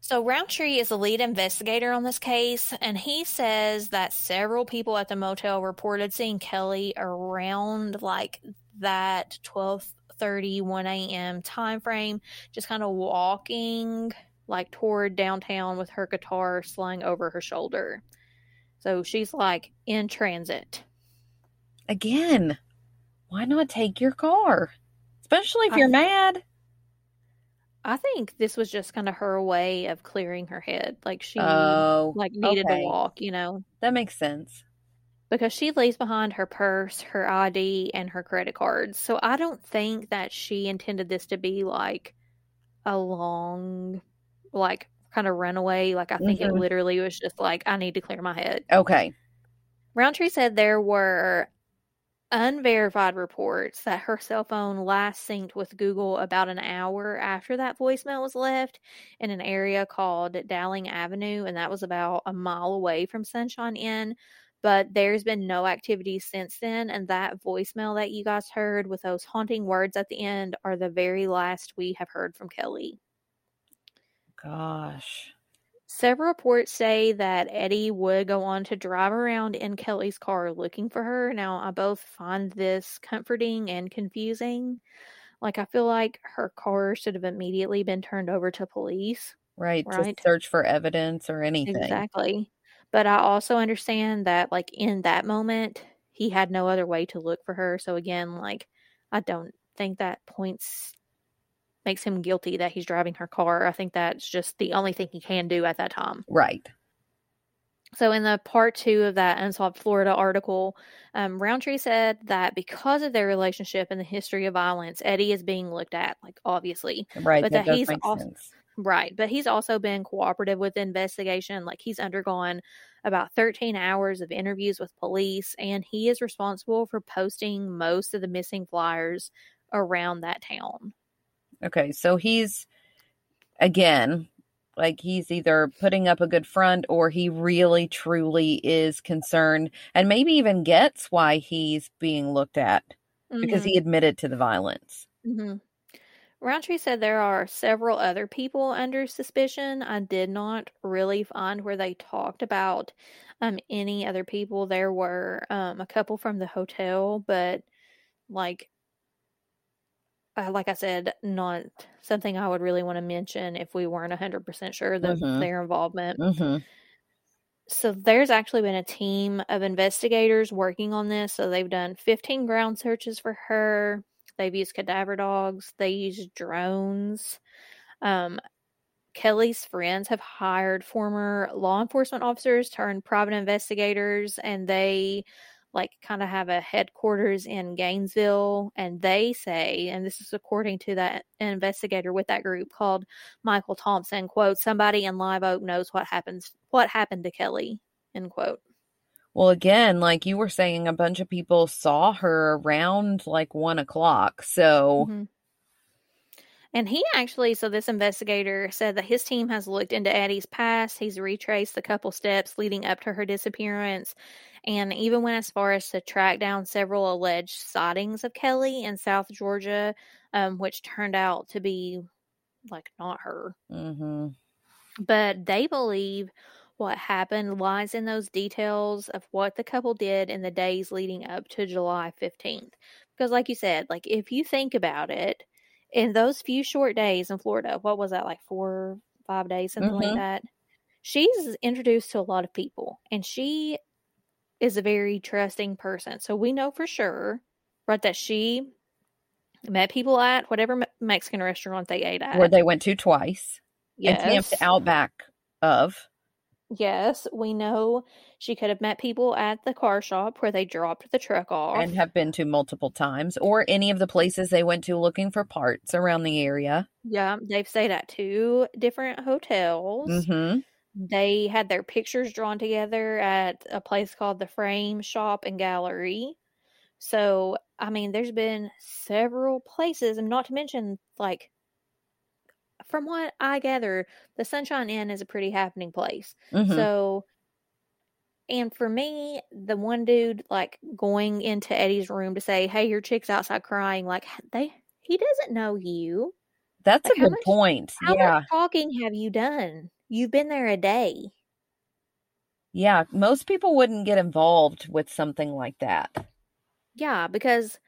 So Roundtree is the lead investigator on this case, and he says that several people at the motel reported seeing Kelley around like that 12:30 1 a.m. time frame, just kind of walking like toward downtown with her guitar slung over her shoulder. So she's like in transit. Again, why not take your car? Especially if you're mad. I think this was just kind of her way of clearing her head. Like she Oh, like needed okay. to walk, you know. that makes sense. because she leaves behind her purse, her ID, and her credit cards. So I don't think that she intended this to be like a long, like kind of runaway. Like I think it Mhm. literally was just like, I need to clear my head. Okay. Roundtree said there were unverified reports that her cell phone last synced with Google about an hour after that voicemail was left in an area called Dowling Avenue, and that was about a mile away from Sunshine Inn. But there's been no activity since then, and that voicemail that you guys heard with those haunting words at the end are the very last we have heard from Kelley. Gosh. Several reports say that Eddie would go on to drive around in Kelley's car looking for her. Now, I both find this comforting and confusing. Like, I feel like her car should have immediately been turned over to police. Right, Right. to search for evidence or anything. Exactly. But I also understand that, like, in that moment, he had no other way to look for her. So, again, like, I don't think that points makes him guilty that he's driving her car. I think that's just the only thing he can do at that time. Right. So, in the part two of that Unsolved Florida article, um, Roundtree said that because of their relationship and the history of violence, Eddie is being looked at, like, obviously. Right. But that that he's also- sense. Right. But he's also been cooperative with the investigation. Like, he's undergone about 13 hours of interviews with police, and he is responsible for posting most of the missing flyers around that town. Okay, so he's again like he's either putting up a good front or he really truly is concerned and maybe even gets why he's being looked at because Mhm. he admitted to the violence. hmm Roundtree said there are several other people under suspicion. I did not really find where they talked about um, any other people. There were um, a couple from the hotel, but like, uh, like I said, not something I would really want to mention if we weren't hundred percent sure that Mhm. their involvement. hmm So there's actually been a team of investigators working on this. So they've done 15 ground searches for her. They've used cadaver dogs. They used drones. Um, Kelley's friends have hired former law enforcement officers turned private investigators, and they like kind of have a headquarters in Gainesville. And they say, and this is according to that investigator with that group called Michael Thompson, quote, somebody in Live Oak knows what happens what happened to Kelley, end quote. Well, again, like you were saying, a bunch of people saw her around like one o'clock. So, Mhm. And he actually, so this investigator said that his team has looked into Eddie's past. He's retraced the couple steps leading up to her disappearance, and even went as far as to track down several alleged sightings of Kelley in South Georgia, um, which turned out to be like not her. hmm But they believe what happened lies in those details of what the couple did in the days leading up to July 15th. Because, like you said, like if you think about it, in those few short days in Florida, what was that, like four, five days, something Mhm. like that? She's introduced to a lot of people and she is a very trusting person. So we know for sure, right, that she met people at whatever Mexican restaurant they ate at. where they went to twice Yes. and camped out back of. Yes, we know she could have met people at the car shop where they dropped the truck off. and have been to multiple times, or any of the places they went to looking for parts around the area. yeah, they've stayed at two different hotels. hmm They had their pictures drawn together at a place called the Frame Shop and Gallery. So, I mean, there's been several places, and not to mention, like, from what I gather, the Sunshine Inn is a pretty happening place. hmm So, and for me, the one dude like going into Eddie's room to say, "Hey, your chick's outside crying," like they he doesn't know you. That's Like, a good much- point. How yeah. much talking have you done? You've been there a day. Yeah. Most people wouldn't get involved with something like that. Yeah, because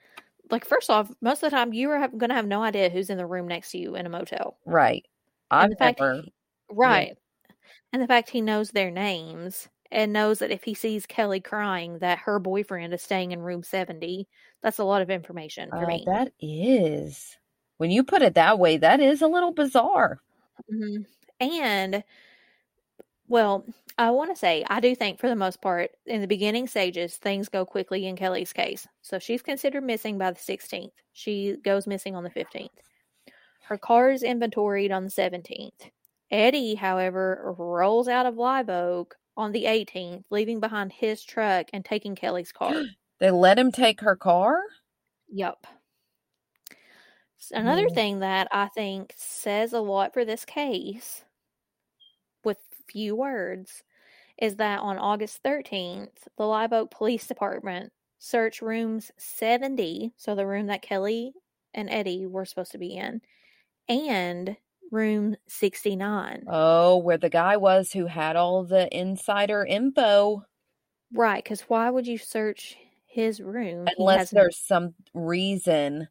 like first off, most of the time you are going to have no idea who's in the room next to you in a motel, Right. I've the fact never. right? And the fact he knows their names and knows that if he sees Kelley crying, that her boyfriend is staying in room seventy. That's a lot of information for Uh, me. that is. When you put it that way, that is a little bizarre. Mhm. And well, I want to say I do think for the most part in the beginning stages things go quickly in Kelley's case. So she's considered missing by the 16th. She goes missing on the 15th. Her car is inventoried on the 17th. Eddie, however, rolls out of Live Oak on the 18th, leaving behind his truck and taking Kelley's car. They let him take her car? Yup. Another Mm. thing that I think says a lot for this case, few words, is that on August 13th, the Live Oak Police Department searched rooms 70, so the room that Kelley and Eddie were supposed to be in, and room 69. Oh, where the guy was who had all the insider info. Right, because why would you search his room? Unless there's some reason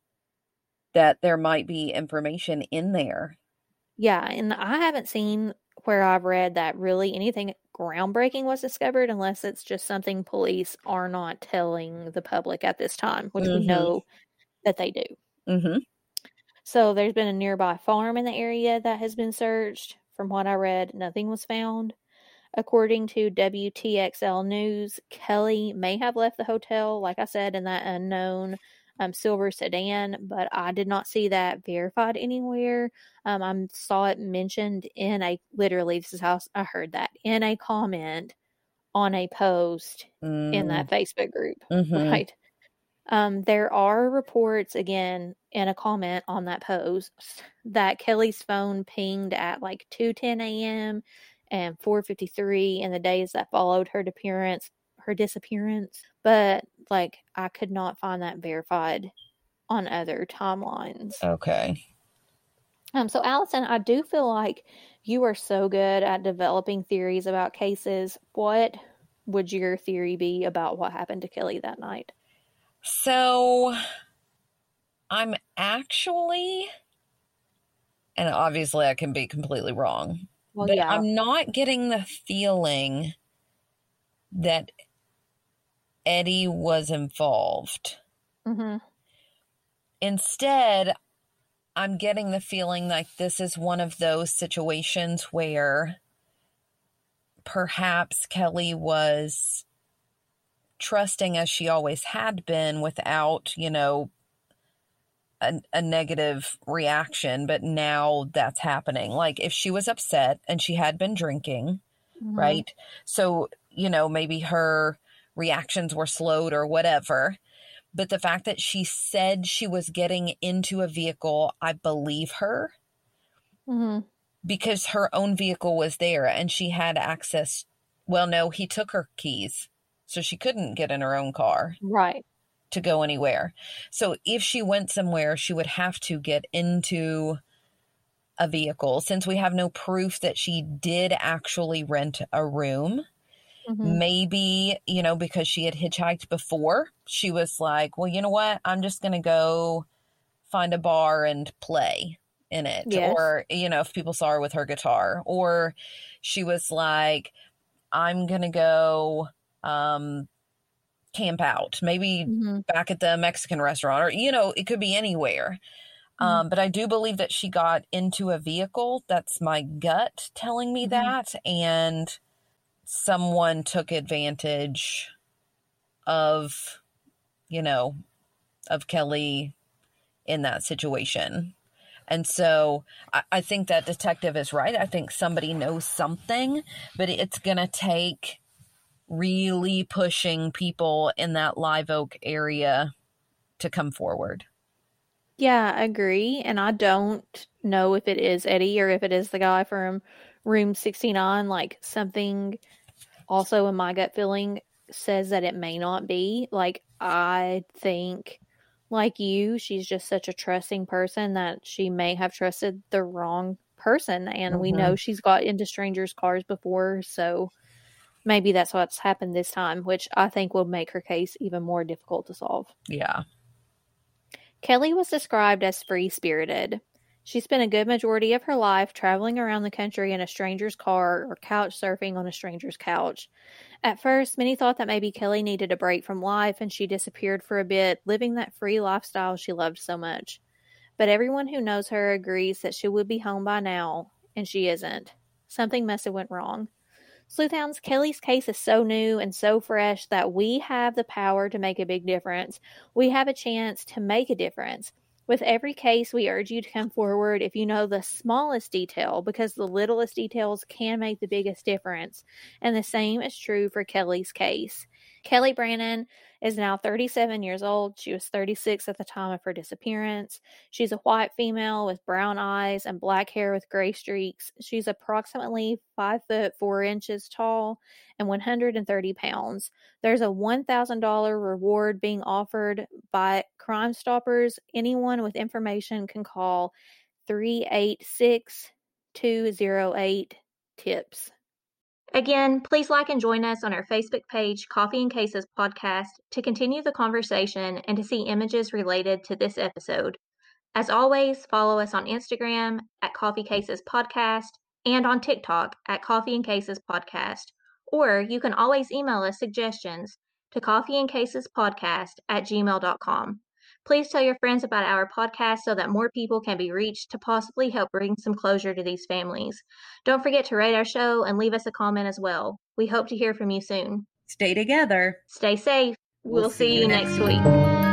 that there might be information in there. Yeah, and I haven't seen where I've read that really anything groundbreaking was discovered unless it's just something police are not telling the public at this time, which Mhm. we know that they do. Mm-hmm. So there's been a nearby farm in the area that has been searched. From what I read, nothing was found. According to WTXL News, Kelly may have left the hotel, like I said, in that unknown um, silver sedan, but I did not see that verified anywhere. Um, I saw it mentioned in a literally, this is how I heard that in a comment on a post in that Facebook group Mhm. right um there are reports again in a comment on that post that kelley's phone pinged at like 2:10 a.m and 4:53 in the days that followed her disappearance her disappearance but like i could not find that verified on other timelines Okay. um, so Allison, I do feel like you are so good at developing theories about cases. What would your theory be about what happened to Kelley that night? So I'm actually, and obviously I can be completely wrong, Well, but yeah, I'm not getting the feeling that Eddie was involved. hmm Instead, I'm getting the feeling like this is one of those situations where perhaps Kelley was trusting as she always had been without, you know, a, a negative reaction, but now that's happening. Like if she was upset and she had been drinking, Mhm. right? So, you know, maybe her reactions were slowed or whatever. But the fact that she said she was getting into a vehicle, I believe her Mhm. because her own vehicle was there and she had access. Well, no, he took her keys. So she couldn't get in her own car Right. to go anywhere. So if she went somewhere, she would have to get into a vehicle. Since we have no proof that she did actually rent a room, Mhm. maybe, you know, because she had hitchhiked before, she was like, well, you know what? I'm just going to go find a bar and play in it. Yes. Or, you know, if people saw her with her guitar, or she was like, I'm going to go um, camp out, maybe Mhm. back at the Mexican restaurant, or, you know, it could be anywhere. Mhm. Um, but I do believe that she got into a vehicle. That's my gut telling me Mhm. that. And someone took advantage of, you know, of Kelley in that situation. And so I, I think that detective is right. I think somebody knows something, but it's going to take really pushing people in that Live Oak area to come forward. Yeah, I agree. And I don't know if it is Eddie or if it is the guy from room 69. Like something also in my gut feeling says that it may not be. Like, I think, like you, she's just such a trusting person that she may have trusted the wrong person. And we Mhm. know she's got into strangers' cars before. So maybe that's what's happened this time, which I think will make her case even more difficult to solve. Yeah. Kelley was described as free spirited. She spent a good majority of her life traveling around the country in a stranger's car or couch surfing on a stranger's couch. At first, many thought that maybe Kelley needed a break from life and she disappeared for a bit, living that free lifestyle she loved so much. But everyone who knows her agrees that she would be home by now, and she isn't. Something must have went wrong. Sleuthhounds, Kelley's case is so new and so fresh that we have the power to make a big difference. We have a chance to make a difference. With every case, we urge you to come forward if you know the smallest detail because the littlest details can make the biggest difference. And the same is true for Kelley's case. Kelley Brannon is now 37 years old. She was 36 at the time of her disappearance. She's a white female with brown eyes and black hair with gray streaks. She's approximately 5 foot 4 inches tall and 130 pounds. There's a $1,000 reward being offered by Crime Stoppers. Anyone with information can call 386 208 TIPS. Again, please like and join us on our Facebook page, Coffee and Cases Podcast, to continue the conversation and to see images related to this episode. As always, follow us on Instagram at Coffee Cases Podcast and on TikTok at Coffee and Cases Podcast. Or you can always email us suggestions to coffeeandcasespodcast at gmail.com. Please tell your friends about our podcast so that more people can be reached to possibly help bring some closure to these families. Don't forget to rate our show and leave us a comment as well. We hope to hear from you soon. Stay together. Stay safe. We'll, we'll see, see you next week.